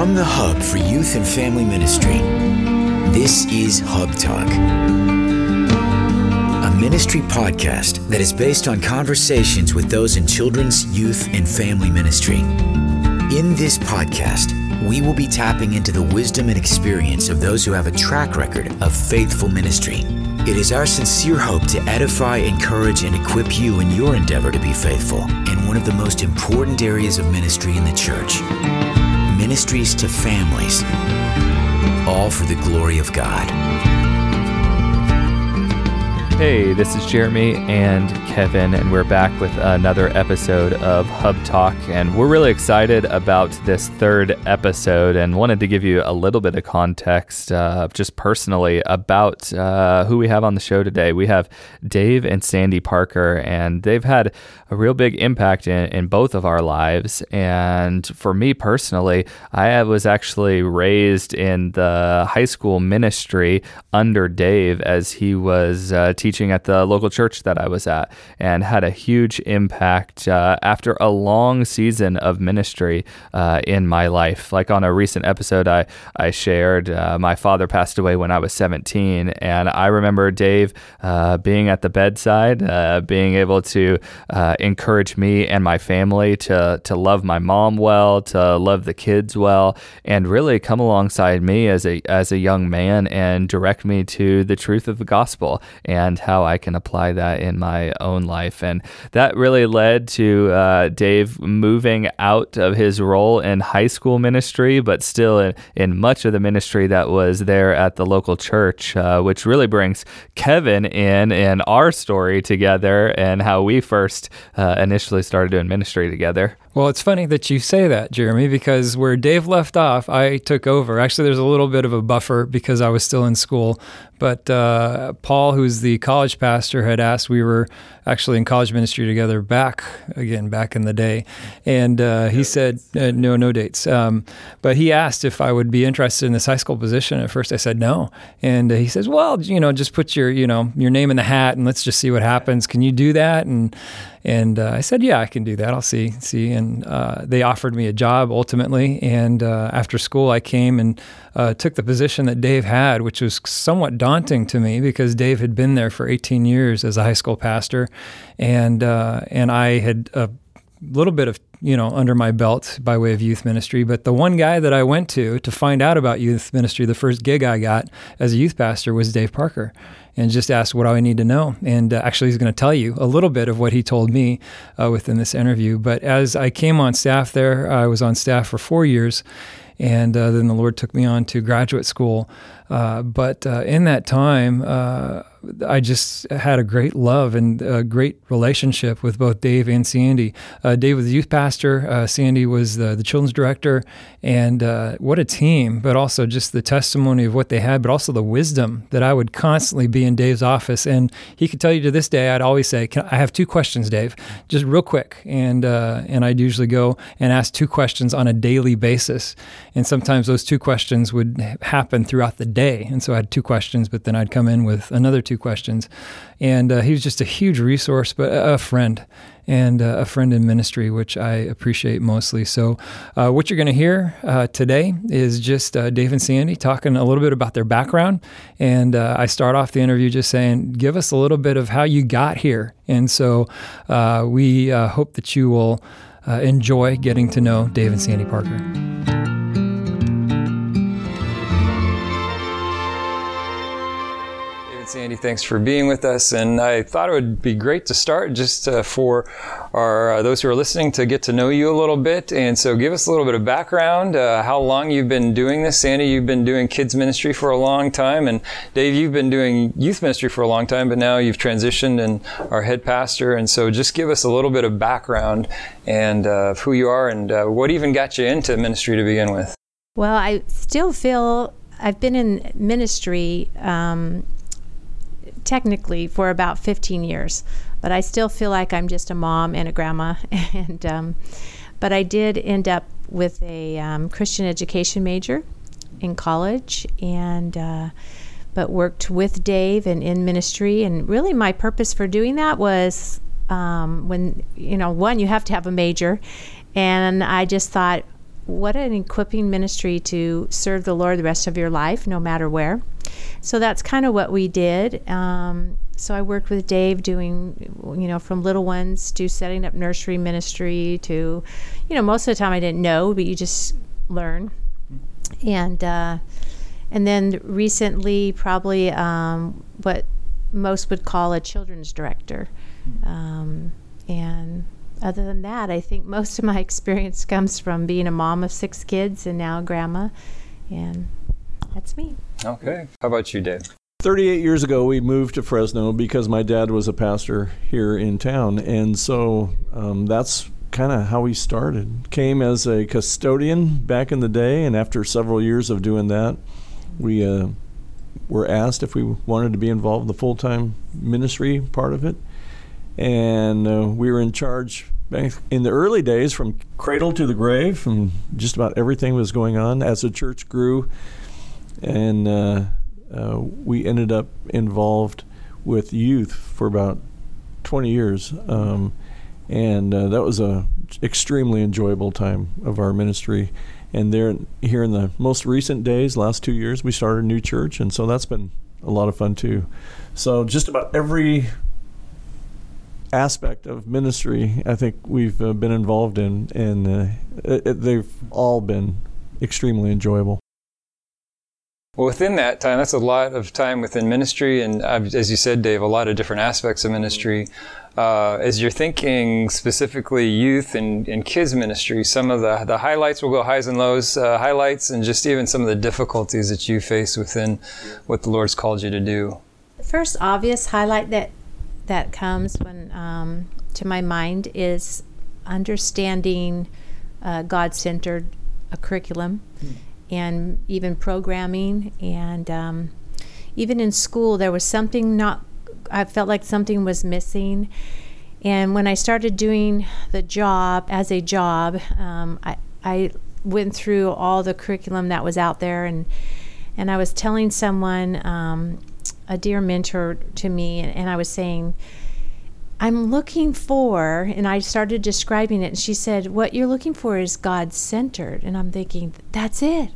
From the hub for youth and family ministry, this is Hub Talk, a ministry podcast that is based on conversations with those in children's, youth, and family ministry. In this podcast, we will be tapping into the wisdom and experience of those who have a track record of faithful ministry. It is our sincere hope to edify, encourage, and equip you in your endeavor to be faithful in one of the most important areas of ministry in the church ministries to families, all for the glory of God. Hey, this is Jeremy and Kevin, and we're back with another episode of Hub Talk. And we're really excited about this third episode and wanted to give you a little bit of context, uh, just personally, about uh, who we have on the show today. We have Dave and Sandy Parker, and they've had a real big impact in, in both of our lives. And for me personally, I was actually raised in the high school ministry under Dave as he was uh, teaching teaching at the local church that I was at and had a huge impact uh, after a long season of ministry uh, in my life. Like on a recent episode, I, I shared uh, my father passed away when I was 17. And I remember Dave uh, being at the bedside, uh, being able to encourage me and my family to, to love my mom well, to love the kids well, and really come alongside me as a, as a young man and direct me to the truth of the gospel and how I can apply that in my own life. And that really led to uh, Dave moving out of his role in high school ministry, but still in, in much of the ministry that was there at the local church, uh, which really brings Kevin in in our story together and how we first uh, initially started doing ministry together. Well, it's funny that you say that, Jeremy, because where Dave left off, I took over. Actually, there's a little bit of a buffer because I was still in school. But uh, Paul, who's the college pastor, had asked, we were actually in college ministry together back, again, back in the day. And uh, he said, uh, no, no dates. Um, but he asked if I would be interested in this high school position. At first, I said no. And uh, he says, well, you know, just put your, you know, your name in the hat and let's just see what happens. Can you do that? And and uh, I said, "Yeah, I can do that. I'll see." See, and uh, they offered me a job ultimately. And uh, after school, I came and uh, took the position that Dave had, which was somewhat daunting to me because Dave had been there for 18 years as a high school pastor, and uh, and I had a little bit of you know under my belt by way of youth ministry. But the one guy that I went to to find out about youth ministry, the first gig I got as a youth pastor was Dave Parker and just asked what do I need to know. And uh, actually, he's going to tell you a little bit of what he told me uh, within this interview. But as I came on staff there, I was on staff for four years. And uh, then the Lord took me on to graduate school. Uh, but uh, in that time, uh, I just had a great love and a great relationship with both Dave and Sandy. Uh, Dave was the youth pastor, uh, Sandy was the, the children's director, and uh, what a team, but also just the testimony of what they had, but also the wisdom that I would constantly be in Dave's office. And he could tell you to this day, I'd always say, I have two questions, Dave, just real quick. And, uh, and I'd usually go and ask two questions on a daily basis. And sometimes those two questions would happen throughout the day. And so I had two questions, but then I'd come in with another two questions. And uh, he was just a huge resource, but a friend and uh, a friend in ministry, which I appreciate mostly. So, uh, what you're going to hear uh, today is just uh, Dave and Sandy talking a little bit about their background. And uh, I start off the interview just saying, give us a little bit of how you got here. And so, uh, we hope that you will enjoy getting to know Dave and Sandy Parker. Sandy, thanks for being with us. And I thought it would be great to start just uh, for our uh, those who are listening to get to know you a little bit. And so, give us a little bit of background. Uh, how long you've been doing this? Sandy, you've been doing kids ministry for a long time, and Dave, you've been doing youth ministry for a long time, but now you've transitioned and are head pastor. And so, just give us a little bit of background and uh, who you are and uh, what even got you into ministry to begin with. Well, I still feel I've been in ministry. Um, technically for about 15 years, but I still feel like I'm just a mom and a grandma. and um, but I did end up with a um, Christian education major in college, and uh, but worked with Dave and in ministry. And really, my purpose for doing that was um, when you know one you have to have a major, and I just thought what an equipping ministry to serve the Lord the rest of your life, no matter where. So that's kind of what we did. Um, so I worked with Dave doing, you know, from little ones to setting up nursery ministry to, you know, most of the time I didn't know, but you just learn. And uh, and then recently, probably um, what most would call a children's director. Um, and other than that, I think most of my experience comes from being a mom of six kids and now a grandma. And that's me. Okay. How about you, Dave? 38 years ago, we moved to Fresno because my dad was a pastor here in town. And so um, that's kind of how we started. Came as a custodian back in the day, and after several years of doing that, we uh, were asked if we wanted to be involved in the full time ministry part of it. And uh, we were in charge back in the early days from cradle to the grave, and just about everything was going on as the church grew. And uh, uh, we ended up involved with youth for about 20 years. Um, and uh, that was a extremely enjoyable time of our ministry. And there, here in the most recent days, last two years, we started a new church, and so that's been a lot of fun too. So just about every aspect of ministry, I think we've uh, been involved in, and uh, it, it, they've all been extremely enjoyable. Well, within that time, that's a lot of time within ministry, and uh, as you said, Dave, a lot of different aspects of ministry. Uh, as you're thinking specifically youth and, and, kids ministry, some of the, the highlights will go highs and lows, uh, highlights, and just even some of the difficulties that you face within what the Lord's called you to do. The first obvious highlight that that comes when um, to my mind is understanding uh, God-centered curriculum. Mm and even programming and um, even in school there was something not i felt like something was missing and when i started doing the job as a job um, I, I went through all the curriculum that was out there and and i was telling someone um, a dear mentor to me and, and i was saying I'm looking for, and I started describing it, and she said, What you're looking for is God centered. And I'm thinking, That's it.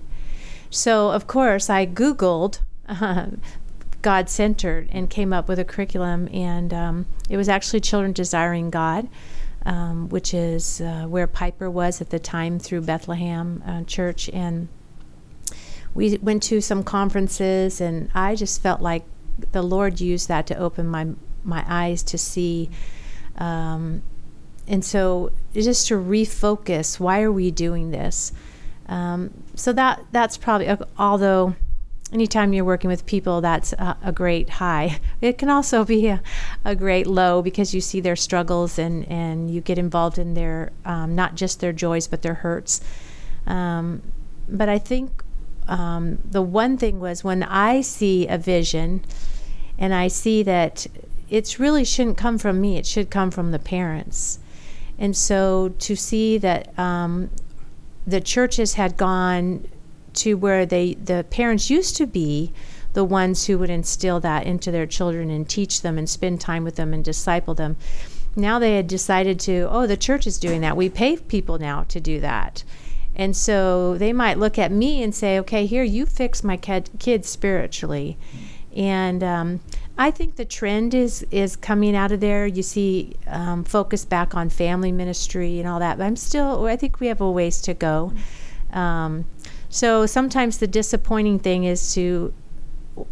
So, of course, I Googled uh, God centered and came up with a curriculum, and um, it was actually Children Desiring God. Um, which is uh, where Piper was at the time through Bethlehem uh, Church. And we went to some conferences, and I just felt like the Lord used that to open my my eyes to see. Um, and so, just to refocus, why are we doing this? Um, so that that's probably although anytime you're working with people that's a, a great high. It can also be a, a, great low because you see their struggles and, and you get involved in their um, not just their joys but their hurts. Um, but i think um, the one thing was when i see a vision and i see that it really shouldn't come from me it should come from the parents. And so to see that um, the churches had gone to where they the parents used to be the ones who would instill that into their children and teach them and spend time with them and disciple them. Now they had decided to, oh, the church is doing that. We pay people now to do that. And so they might look at me and say, okay, here, you fix my kid, kids spiritually. And um, I think the trend is is coming out of there. You see, um, focus back on family ministry and all that. But I'm still. I think we have a ways to go. Um, so sometimes the disappointing thing is to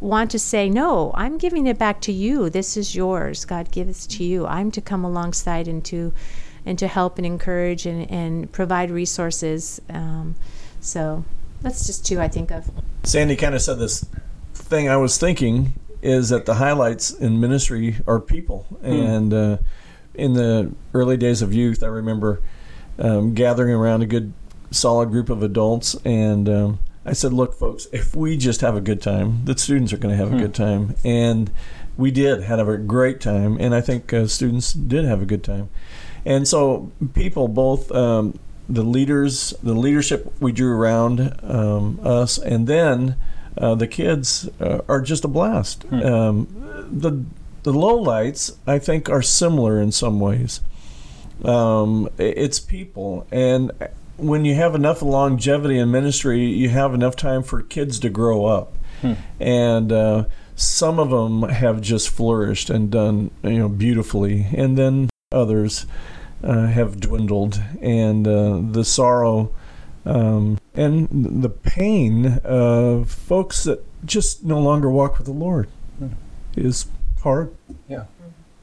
want to say, "No, I'm giving it back to you. This is yours. God gives to you. I'm to come alongside and to and to help and encourage and, and provide resources." Um, so that's just two I think of. Sandy kind of said this thing I was thinking is that the highlights in ministry are people. Hmm. And uh, in the early days of youth, I remember um, gathering around a good, solid group of adults, and um, I said, "Look, folks, if we just have a good time, the students are going to have a good hmm. time." And we did had a great time, and I think uh, students did have a good time. And so, people, both um, the leaders, the leadership we drew around um, us, and then uh, the kids uh, are just a blast. Hmm. Um, the the lowlights I think are similar in some ways. Um, it's people, and when you have enough longevity in ministry, you have enough time for kids to grow up, hmm. and uh, some of them have just flourished and done you know beautifully, and then others uh, have dwindled, and uh, the sorrow um, and the pain of folks that just no longer walk with the Lord hmm. is hard. Yeah.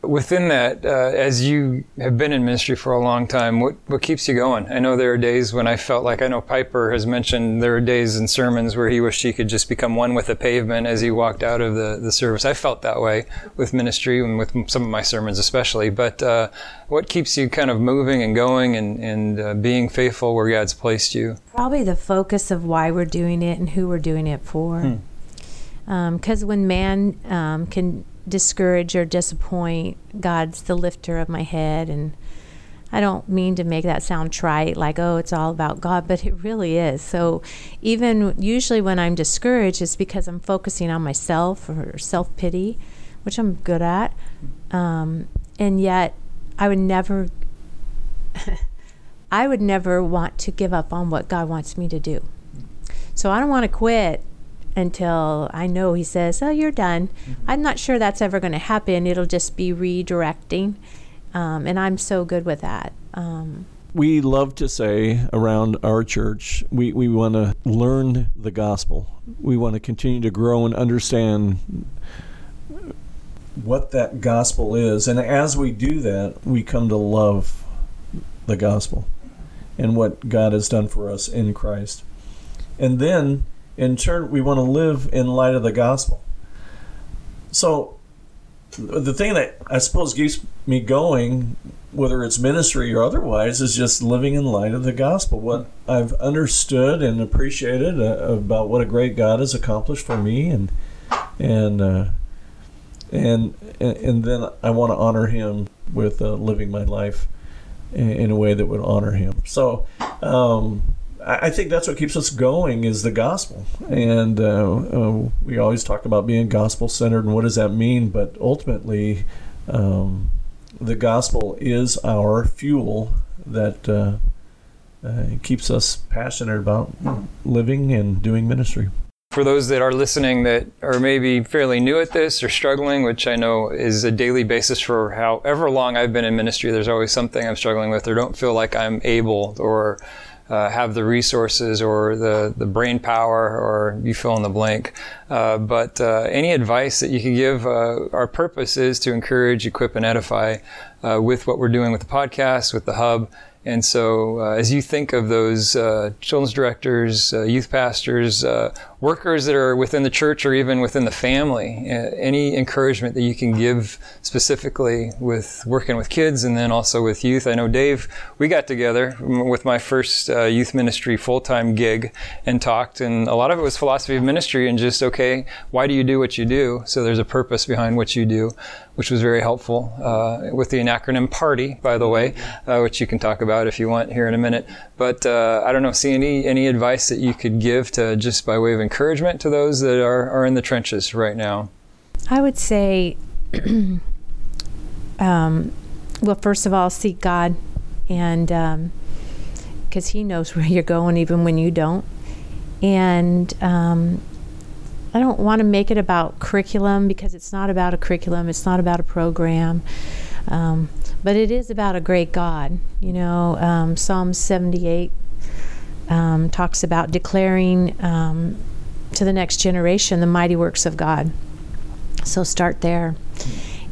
Within that, uh, as you have been in ministry for a long time, what, what keeps you going? I know there are days when I felt like, I know Piper has mentioned there are days in sermons where he wished he could just become one with the pavement as he walked out of the, the service. I felt that way with ministry and with some of my sermons especially. But uh, what keeps you kind of moving and going and, and uh, being faithful where God's placed you? Probably the focus of why we're doing it and who we're doing it for. Because hmm. um, when man um, can discourage or disappoint, God's the lifter of my head. And I don't mean to make that sound trite, like, oh, it's all about God, but it really is. So, even usually when I'm discouraged, it's because I'm focusing on myself or self pity, which I'm good at. Um, and yet, I would never. I would never want to give up on what God wants me to do. So I don't want to quit until I know he says, "Oh, you're done." Mm-hmm. I'm not sure that's ever going to happen. It'll just be redirecting, um, and I'm so good with that. Um, we love to say around our church, we, we want to learn the gospel. We want to continue to grow and understand what that gospel is. And as we do that, we come to love the gospel and what God has done for us in Christ. And then in turn, we want to live in light of the gospel. So, the thing that I suppose keeps me going, whether it's ministry or otherwise, is just living in light of the gospel. What I've understood and appreciated uh, about what a great God has accomplished for me, and and uh, and and then I want to honor Him with uh, living my life in a way that would honor Him. So. Um, I think that's what keeps us going is the gospel, and uh, uh, we always talk about being gospel centered and what does that mean. But ultimately, um, the gospel is our fuel that uh, uh keeps us passionate about living and doing ministry. For those that are listening that are maybe fairly new at this or struggling, which I know is a daily basis for however long I've been in ministry, there's always something I'm struggling with or don't feel like I'm able or uh, have the resources or the, the brain power or you fill in the blank. Uh, but uh, any advice that you can give, uh, our purpose is to encourage, equip, and edify uh, with what we're doing with the podcast, with the hub, and so, as you think of those children's directors, youth pastors, workers that are within the church or even within the family, uh, any encouragement that you can give specifically with working with kids and then also with youth? I know, Dave, we got together with my first uh, youth ministry full time gig and talked, and a lot of it was philosophy of ministry and just, okay, why do you do what you do? So, there's a purpose behind what you do which was very helpful uh, with the acronym PARTY, by the way, uh, which you can talk about if you want here in a minute. But uh, I don't know, see any, any advice that you could give to just by way of encouragement to those that are, are in the trenches right now? I would say, um, well, first of all, seek God, and because um, He knows where you're going, even when you don't. And um, I don't want to make it about curriculum because it's not about a curriculum, it's not about a program. Um, but it is about a great God. You know, um, Psalm 78 um, talks about declaring um, to the next generation the mighty works of God. So start there.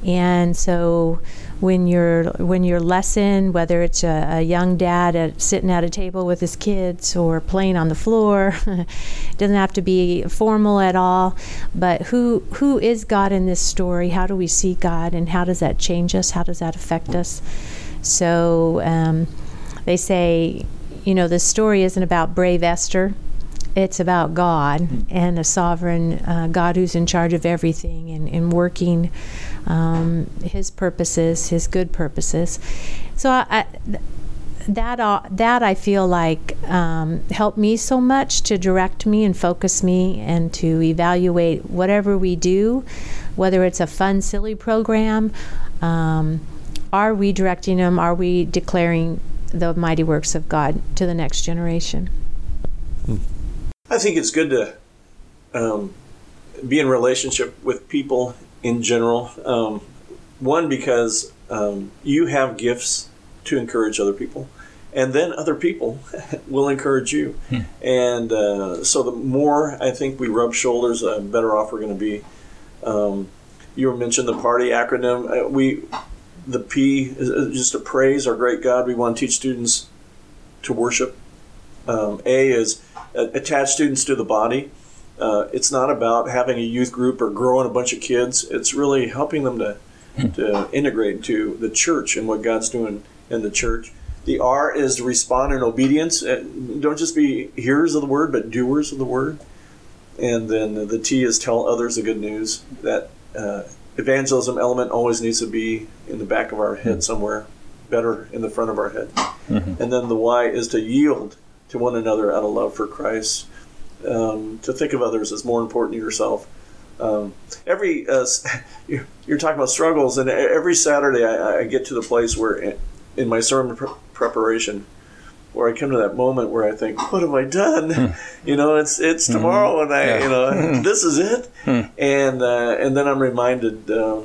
And so when you're when your lesson, whether it's a, a young dad at, sitting at a table with his kids or playing on the floor, doesn't have to be formal at all. But who who is God in this story? How do we see God, and how does that change us? How does that affect us? So um, they say, you know, this story isn't about brave Esther it's about God and a sovereign uh, God who's in charge of everything and, and working um, His purposes, His good purposes. So I, I, that uh, that I feel like um, helped me so much to direct me and focus me and to evaluate whatever we do, whether it's a fun, silly program. Um, are we directing them? Are we declaring the mighty works of God to the next generation. I think it's good to um, be in relationship with people in general. Um, one, because um, you have gifts to encourage other people, and then other people will encourage you. Hmm. And uh, so, the more I think we rub shoulders, the better off we're going to be. Um, you mentioned the party acronym. Uh, we, the P is just to praise our great God. We want to teach students to worship. Um, a is uh, attach students to the body. Uh, it's not about having a youth group or growing a bunch of kids. It's really helping them to, hmm. to integrate to the church and what God's doing in the church. The R is to respond in obedience. Uh, don't just be hearers of the word, but doers of the word. And then the T is tell others the good news. That uh, evangelism element always needs to be in the back of our head hmm. somewhere, better in the front of our head. Mm-hmm. And then the Y is to yield to one another out of love for Christ. Um, to think of others as more important to yourself. Um, every uh, you're talking about struggles, and every Saturday I, I get to the place where, in my sermon pre- preparation, where I come to that moment where I think, "What have I done?" Hmm. You know, it's it's mm-hmm. tomorrow, and I, yeah. you know, this is it. Hmm. and uh, and then I'm reminded. Uh,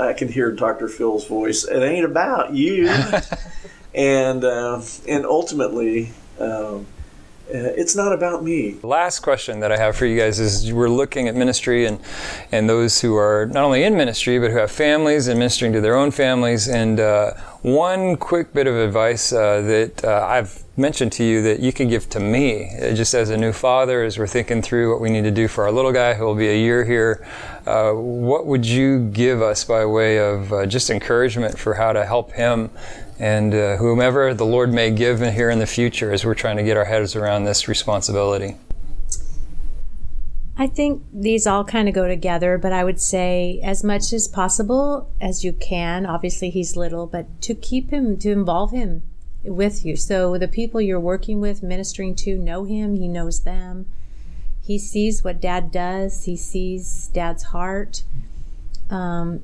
I can hear Dr. Phil's voice. It ain't about you, and uh, and ultimately, um, uh, it's not about me. The last question that I have for you guys is we're looking at ministry and, and those who are not only in ministry, but who have families and ministering to their own families. And uh, one quick bit of advice uh, that uh, I've mentioned to you that you can give to me, uh, just as a new father, as we're thinking through what we need to do for our little guy who will be a year here, uh, what would you give us by way of just encouragement for how to help him and uh, whomever the Lord may give here in the future as we're trying to get our heads around this responsibility. I think these all kind of go together, but I would say as much as possible as you can. Obviously, he's little, but to keep him, to involve him with you. So the people you're working with, ministering to, know him, he knows them. He sees what dad does, he sees dad's heart. Um,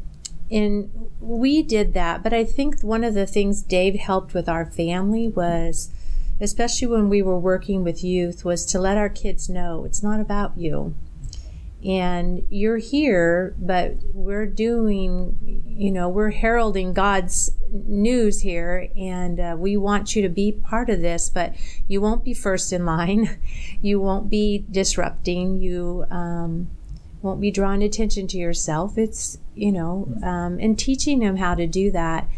and we did that but i think one of the things dave helped with our family was especially when we were working with youth was to let our kids know it's not about you. And you're here but we're doing you know we're heralding god's news here and uh, we want you to be part of this but you won't be first in line. You won't be disrupting. You um, won't be drawing attention to yourself. It's, you know, um, and teaching them how to do that.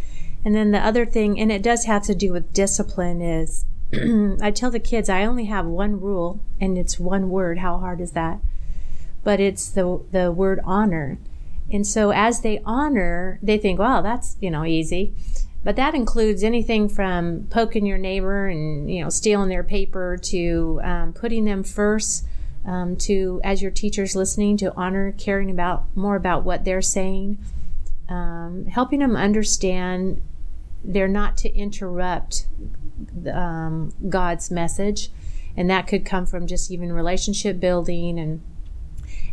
And then the other thing, and it does have to do with discipline, is I tell the kids I only have one rule, and it's one word. How hard is that? But it's the the word honor. And so as they honor, they think, "Wow, that's you know easy." But that includes anything from poking your neighbor and you know stealing their paper to um, putting them first um, to, as your teachers listening, to honor, caring about more about what they're saying, um, helping them understand they're not to interrupt um, God's message, and that could come from just even relationship building and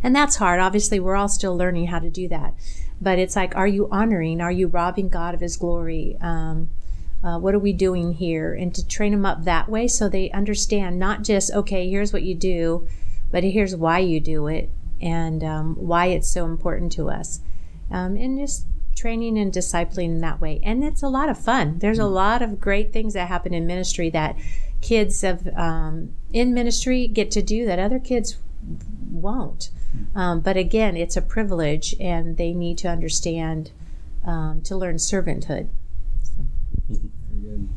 and that's hard. Obviously, we're all still learning how to do that, but it's like, are you honoring? Are you robbing God of His glory? Um, uh, what are we doing here? And to train them up that way so they understand not just, okay, here's what you do, but here's why you do it and um, why it's so important to us. Um, and just training and discipling in that way. And it's a lot of fun. There's a lot of great things that happen in ministry that kids of um, in ministry get to do that other kids won't. Um, but again, it's a privilege, and they need to understand um, to learn servanthood. So.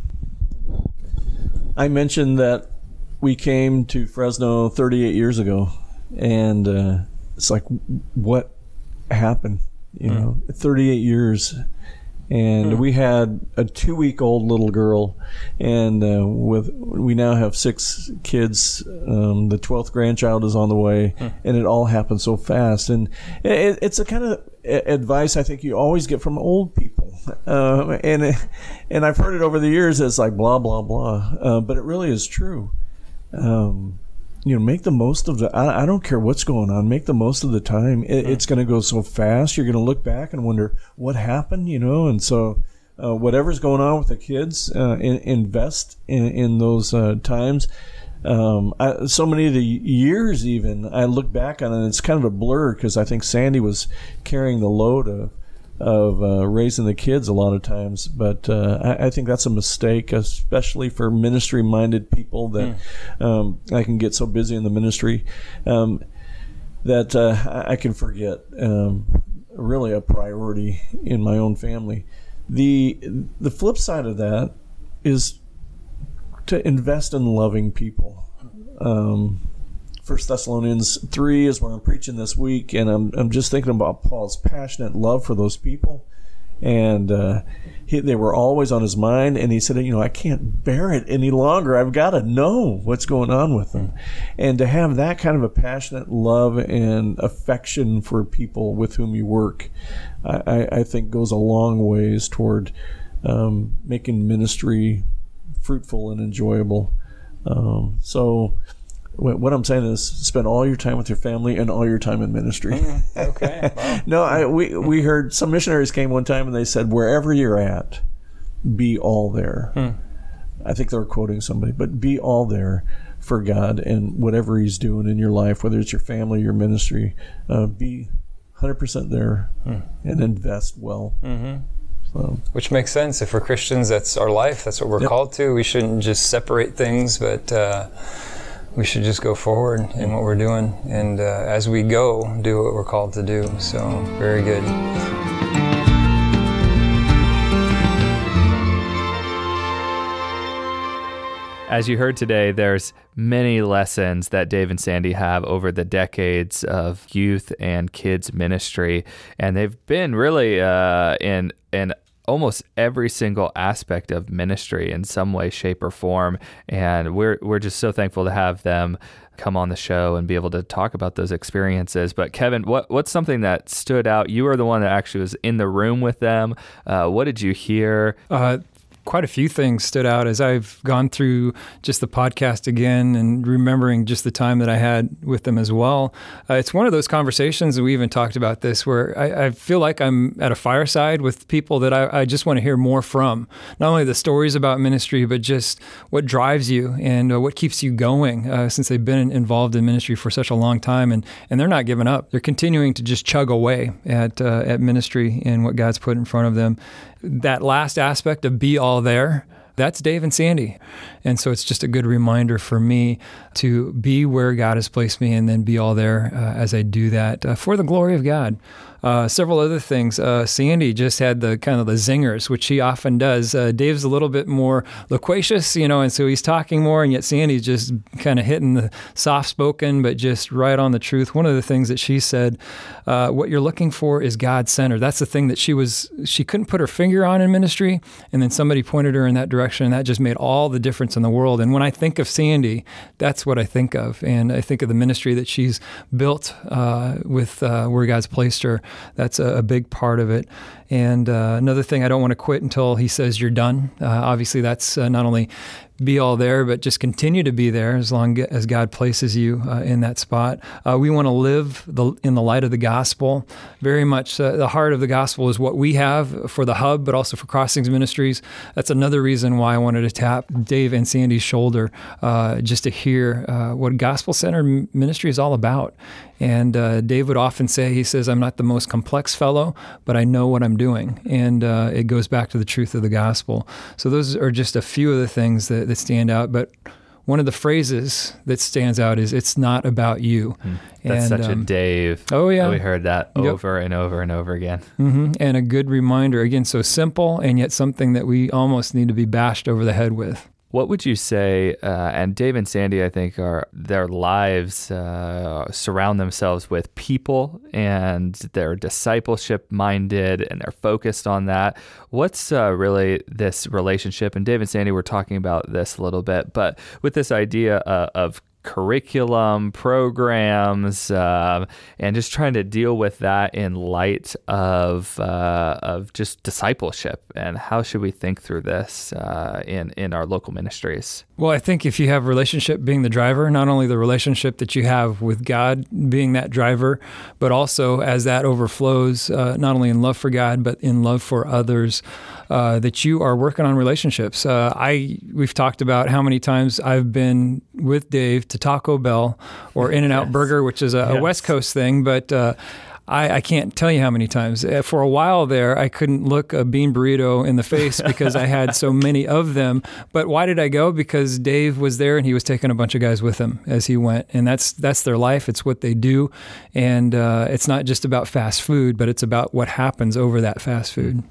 I mentioned that we came to Fresno 38 years ago, and uh, it's like, what happened? You mm. know, 38 years, and mm. we had a two-week-old little girl, and uh, with we now have six kids. Um, the twelfth grandchild is on the way, mm. and it all happened so fast. And it, it's a kind of advice I think you always get from old people, uh, and and I've heard it over the years as like blah blah blah, uh, but it really is true um, you know, make the most of the. I, I, don't care what's going on. Make the most of the time. It, it's going to go so fast. You're going to look back and wonder what happened. You know, and so uh, whatever's going on with the kids, uh, in, invest in, in those uh, times. Um, I, so many of the years, even I look back on it, it's kind of a blur because I think Sandy was carrying the load of of uh, raising the kids a lot of times. But uh, I, I, think that's a mistake, especially for ministry minded people that mm. um, I can get so busy in the ministry um, that uh, I can forget um, really a priority in my own family. The the flip side of that is to invest in loving people. Um, First Thessalonians three is where I'm preaching this week, and I'm I'm just thinking about Paul's passionate love for those people, and uh, he, they were always on his mind. And he said, you know, I can't bear it any longer. I've got to know what's going on with them, and to have that kind of a passionate love and affection for people with whom you work, I, I think goes a long ways toward um, making ministry fruitful and enjoyable. Um, so what I'm saying is spend all your time with your family and all your time in ministry. Mm, okay. Wow. no, I, we we heard some missionaries came one time and they said wherever you're at, be all there. Hmm. I think they were quoting somebody, but be all there for God and whatever He's doing in your life, whether it's your family, your ministry, uh, be 100% there hmm. and invest well. Mm-hmm. So. Which makes sense. If we're Christians, that's our life. That's what we're yep. called to. We shouldn't just separate things, but. Uh, we should just go forward in what we're doing and uh, as we go do what we're called to do. So very good. As you heard today, there's many lessons that Dave and Sandy have over the decades of youth and kids ministry, and they've been really uh, in in almost every single aspect of ministry in some way, shape, or form. And we're we're just so thankful to have them come on the show and be able to talk about those experiences. But Kevin, what what's something that stood out? You were the one that actually was in the room with them. Uh, what did you hear? Uh, quite a few things stood out as I've gone through just the podcast again and remembering just the time that I had with them as well. Uh, it's one of those conversations, and we even talked about this, where I, I feel like I'm at a fireside with people that I, I, just want to hear more from. Not only the stories about ministry, but just what drives you and uh, what keeps you going uh, since they've been involved in ministry for such a long time. And, and they're not giving up. They're continuing to just chug away at, uh, at ministry and what God's put in front of them that last aspect of be all there, that's Dave and Sandy. And so it's just a good reminder for me to be where God has placed me and then be all there uh, as I do that uh, for the glory of God. Uh, several other things. Uh, Sandy just had the kind of the zingers, which he often does. Uh, Dave's a little bit more loquacious, you know, and so he's talking more, and yet Sandy's just kind of hitting the soft spoken, but just right on the truth. One of the things that she said, uh, what you're looking for is God centered. That's the thing that she was, she couldn't put her finger on in ministry, and then somebody pointed her in that direction, and that just made all the difference in the world. And when I think of Sandy, that's what I think of, and I think of the ministry that she's built uh, with uh, where God's placed her that's a, a big part of it. And uh, another thing, I don't want to quit until he says you're done. Uh, obviously, that's uh, not only be all there, but just continue to be there as long as God places you uh, in that spot. Uh, we want to live the, in the light of the gospel. Very much uh, the heart of the gospel is what we have for the hub, but also for Crossings Ministries. That's another reason why I wanted to tap Dave and Sandy's shoulder uh, just to hear uh, what gospel centered ministry is all about. And uh, Dave would often say, he says, I'm not the most complex fellow, but I know what I'm doing. And it goes back to the truth of the gospel. So those are just a few of the things that that, stand out, but one of the phrases that stands out is "It's not about you." Mm, that's and, such um, a Dave. Oh yeah, we heard that yep. over and over and over again. Mm-hmm. And a good reminder again, so simple and yet something that we almost need to be bashed over the head with. What would you say? Uh, and Dave and Sandy, I think, are their lives uh, surround themselves with people, and they're discipleship minded, and they're focused on that. What's uh, really this relationship? And Dave and Sandy were talking about this a little bit, but with this idea uh, of curriculum, programs, uh, and just trying to deal with that in light of uh, of just discipleship and how should we think through this uh, in in our local ministries. Well, I think if you have relationship being the driver, not only the relationship that you have with God being that driver, but also as that overflows, uh, not only in love for God but in love for others. Uh, that you are working on relationships. Uh, I we've talked about how many times I've been with Dave to Taco Bell or In and Out yes. Burger, which is a, yes. a, West Coast thing, but. Uh, I, I, can't tell you how many times. Uh, for a while there, I couldn't look a bean burrito in the face because I had so many of them. But why did I go? Because Dave was there and he was taking a bunch of guys with him as he went, and that's that's their life. It's what they do, and uh, it's not just about fast food, but it's about what happens over that fast food.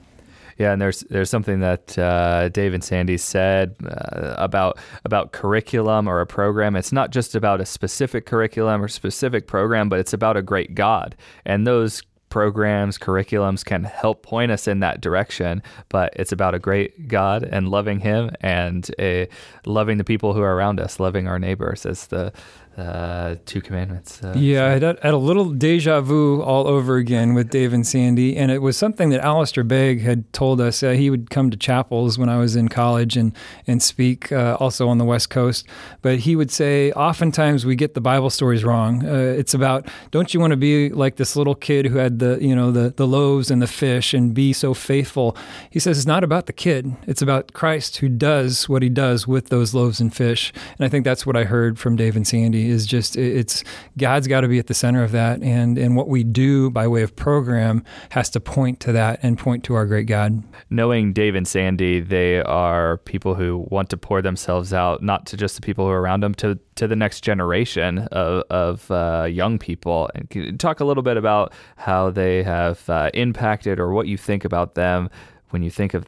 Yeah, and there's there's something that uh, Dave and Sandy said uh, about about curriculum or a program. It's not just about a specific curriculum or specific program, but it's about a great God. And those programs, curriculums can help point us in that direction, but it's about a great God and loving Him and a, loving the people who are around us, loving our neighbors as the uh, Two Commandments. Uh, yeah, I had, had, a little deja vu all over again with Dave and Sandy, and it was something that Alistair Begg had told us. Uh, he would come to chapels when I was in college and and speak uh, also on the West Coast. But he would say, oftentimes we get the Bible stories wrong. Uh, it's about don't you want to be like this little kid who had the you know the the loaves and the fish and be so faithful? He says it's not about the kid. It's about Christ who does what he does with those loaves and fish. And I think that's what I heard from Dave and Sandy is just it's God's got to be at the center of that, and and what we do by way of program has to point to that and point to our great God. Knowing Dave and Sandy, they are people who want to pour themselves out, not to just the people who are around them, to to the next generation of, of uh, young people. And talk a little bit about how they have uh, impacted, or what you think about them when you think of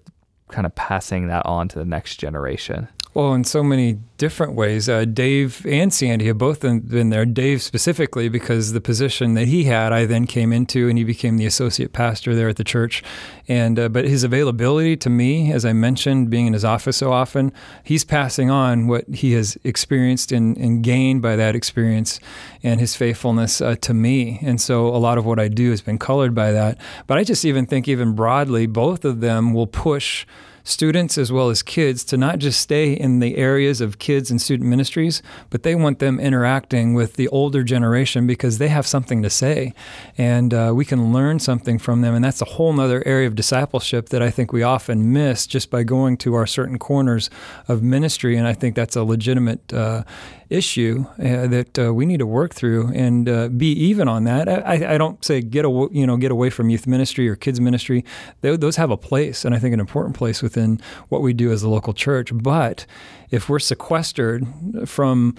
kind of passing that on to the next generation. Well, in so many different ways. Uh, Dave and Sandy have both been there. Dave specifically because the position that he had, I then came into, and he became the associate pastor there at the church. And uh, but his availability to me, as I mentioned, being in his office so often, he's passing on what he has experienced and, and gained by that experience, and his faithfulness uh, to me. And so a lot of what I do has been colored by that. But I just even think, even broadly, both of them will push students as well as kids to not just stay in the areas of kids and student ministries, but they want them interacting with the older generation because they have something to say. And uh, we can learn something from them. And that's a whole other area of discipleship that I think we often miss just by going to our certain corners of ministry. And I think that's a legitimate uh, issue uh, that uh, we need to work through and uh, be even on that. I, I, don't say get away, you know, get away from youth ministry or kids ministry. They, those have a place, and I think an important place within what we do as a local church. But if we're sequestered from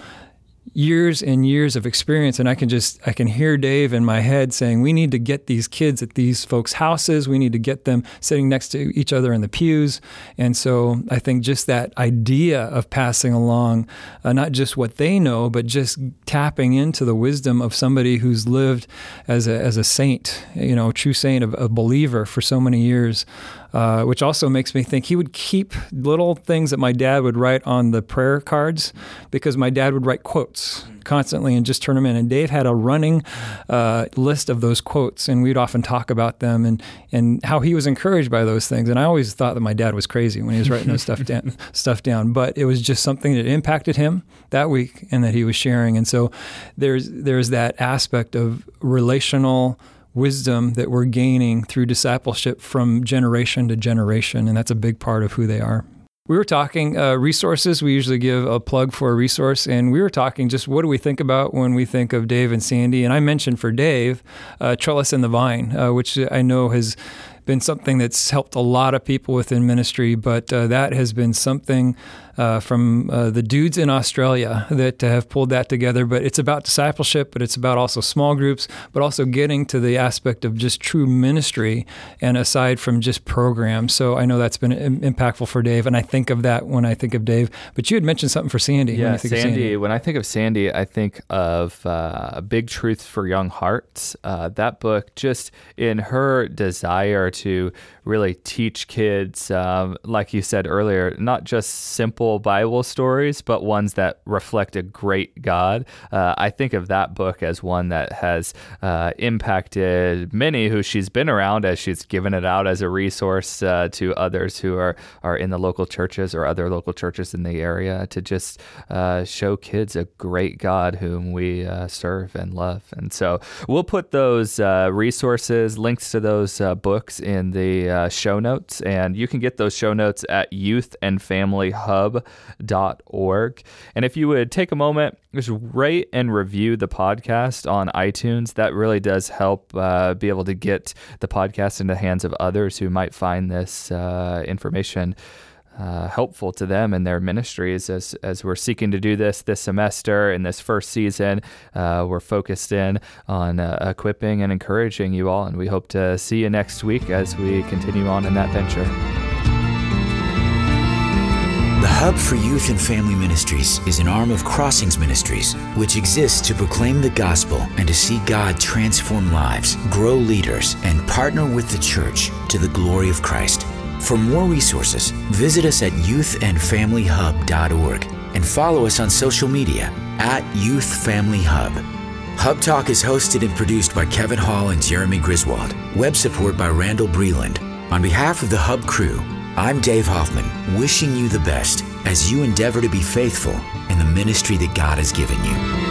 years and years of experience and I can just I can hear Dave in my head saying we need to get these kids at these folks' houses we need to get them sitting next to each other in the pews and so I think just that idea of passing along uh, not just what they know but just tapping into the wisdom of somebody who's lived as a as a saint you know a true saint a, a believer for so many years uh, which also makes me think he would keep little things that my dad would write on the prayer cards because my dad would write quotes constantly and just turn them in. And Dave had a running uh, list of those quotes, and we'd often talk about them and and how he was encouraged by those things. And I always thought that my dad was crazy when he was writing those stuff down, stuff down, but it was just something that impacted him that week and that he was sharing. And so there's there's that aspect of relational wisdom that we're gaining through discipleship from generation to generation, and that's a big part of who they are. We were talking uh, resources. We usually give a plug for a resource, and we were talking just what do we think about when we think of Dave and Sandy. And I mentioned for Dave, uh, Trellis and the Vine, uh, which I know has been something that's helped a lot of people within ministry, but uh, that has been something uh, from uh, the dudes in Australia that have pulled that together. But it's about discipleship, but it's about also small groups, but also getting to the aspect of just true ministry and aside from just programs. So I know that's been impactful for Dave, and I think of that when I think of Dave. But you had mentioned something for Sandy. Yeah, when Sandy, Sandy, When I think of Sandy, I think of uh, Big truth for Young Hearts. Uh, that book, just in her desire to really teach kids, um, like you said earlier, not just simple Bible stories, but ones that reflect a great God. Uh, I think of that book as one that has uh, impacted many who she's been around as she's given it out as a resource uh, to others who are, are in the local churches or other local churches in the area to just uh, show kids a great God whom we uh, serve and love. And so we'll put those uh, resources, links to those books in the show notes, and you can get those show notes at Youth And if you would take a moment, just rate and review the podcast on iTunes, that really does help uh, be able to get the podcast in the hands of others who might find this uh, information. Uh, helpful to them in their ministries as, as we're seeking to do this this semester in this first season. Uh, we're focused in on uh, equipping and encouraging you all, and we hope to see you next week as we continue on in that venture. Hub for Youth and Family Ministries is an arm of Crossings Ministries, which exists to proclaim the gospel and to see God transform lives, grow leaders, and partner with the church to the glory of Christ. For more resources, visit us at youthandfamilyhub.org and follow us on social media at Youth Family Hub. Hub Talk is hosted and produced by Kevin Hall and Jeremy Griswold. Web support by Randall Breland. On behalf of the Hub crew, I'm Dave Hoffman, wishing you the best as you endeavor to be faithful in the ministry that God has given you.